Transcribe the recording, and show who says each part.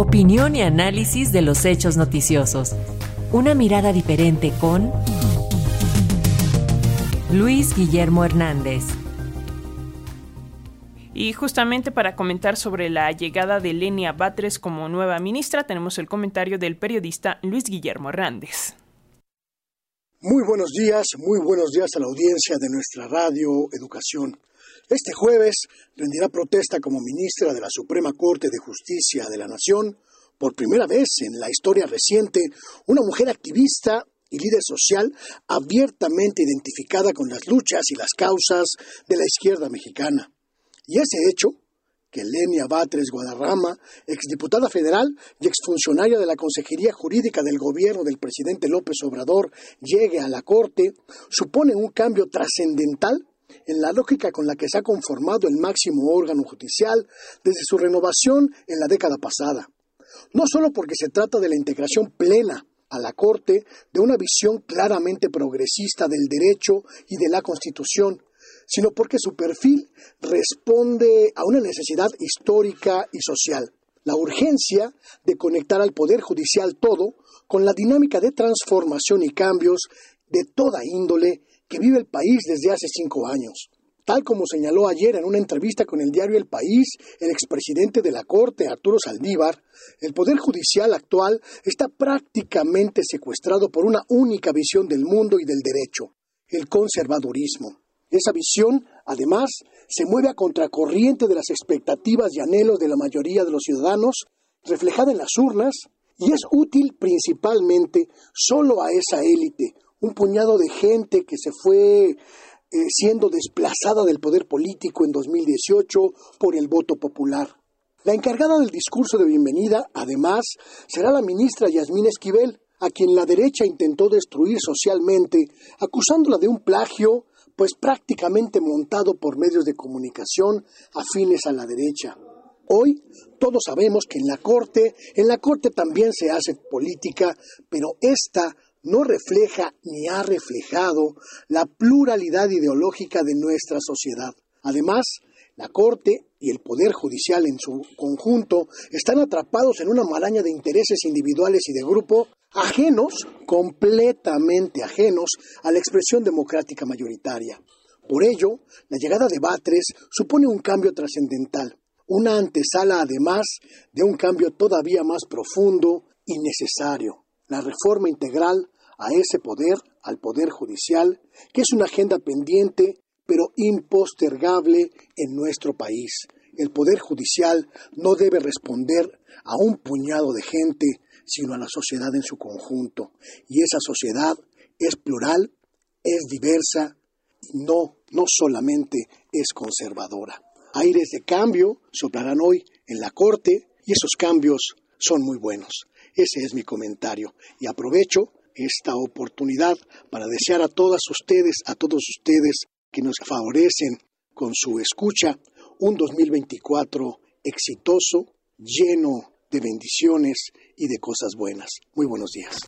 Speaker 1: Opinión y análisis de los hechos noticiosos. Una mirada diferente con Luis Guillermo Hernández.
Speaker 2: Y justamente para comentar sobre la llegada de Lenia Batres como nueva ministra, tenemos el comentario del periodista Luis Guillermo Hernández.
Speaker 3: Muy buenos días, muy buenos días a la audiencia de nuestra radio Educación. Este jueves rendirá protesta como ministra de la Suprema Corte de Justicia de la Nación, por primera vez en la historia reciente, una mujer activista y líder social abiertamente identificada con las luchas y las causas de la izquierda mexicana. Y ese hecho, que Lenia Batres Guadarrama, exdiputada federal y exfuncionaria de la Consejería Jurídica del gobierno del presidente López Obrador, llegue a la Corte, supone un cambio trascendental en la lógica con la que se ha conformado el máximo órgano judicial desde su renovación en la década pasada. No solo porque se trata de la integración plena a la Corte de una visión claramente progresista del derecho y de la Constitución, sino porque su perfil responde a una necesidad histórica y social, la urgencia de conectar al Poder Judicial todo con la dinámica de transformación y cambios de toda índole que vive el país desde hace cinco años. Tal como señaló ayer en una entrevista con el diario El País el expresidente de la Corte, Arturo Saldívar, el Poder Judicial actual está prácticamente secuestrado por una única visión del mundo y del derecho, el conservadurismo. Esa visión, además, se mueve a contracorriente de las expectativas y anhelos de la mayoría de los ciudadanos, reflejada en las urnas, y es útil principalmente solo a esa élite, un puñado de gente que se fue eh, siendo desplazada del poder político en 2018 por el voto popular. La encargada del discurso de bienvenida, además, será la ministra Yasmín Esquivel, a quien la derecha intentó destruir socialmente, acusándola de un plagio, pues prácticamente montado por medios de comunicación afines a la derecha. Hoy todos sabemos que en la Corte, en la Corte también se hace política, pero esta no refleja ni ha reflejado la pluralidad ideológica de nuestra sociedad. Además, la Corte y el Poder Judicial en su conjunto están atrapados en una maraña de intereses individuales y de grupo ajenos, completamente ajenos a la expresión democrática mayoritaria. Por ello, la llegada de Batres supone un cambio trascendental, una antesala además de un cambio todavía más profundo y necesario la reforma integral a ese poder, al poder judicial, que es una agenda pendiente pero impostergable en nuestro país. El poder judicial no debe responder a un puñado de gente, sino a la sociedad en su conjunto. Y esa sociedad es plural, es diversa y no, no solamente es conservadora. Aires de cambio soplarán hoy en la Corte y esos cambios son muy buenos. Ese es mi comentario. Y aprovecho esta oportunidad para desear a todas ustedes, a todos ustedes que nos favorecen con su escucha, un 2024 exitoso, lleno de bendiciones y de cosas buenas. Muy buenos días.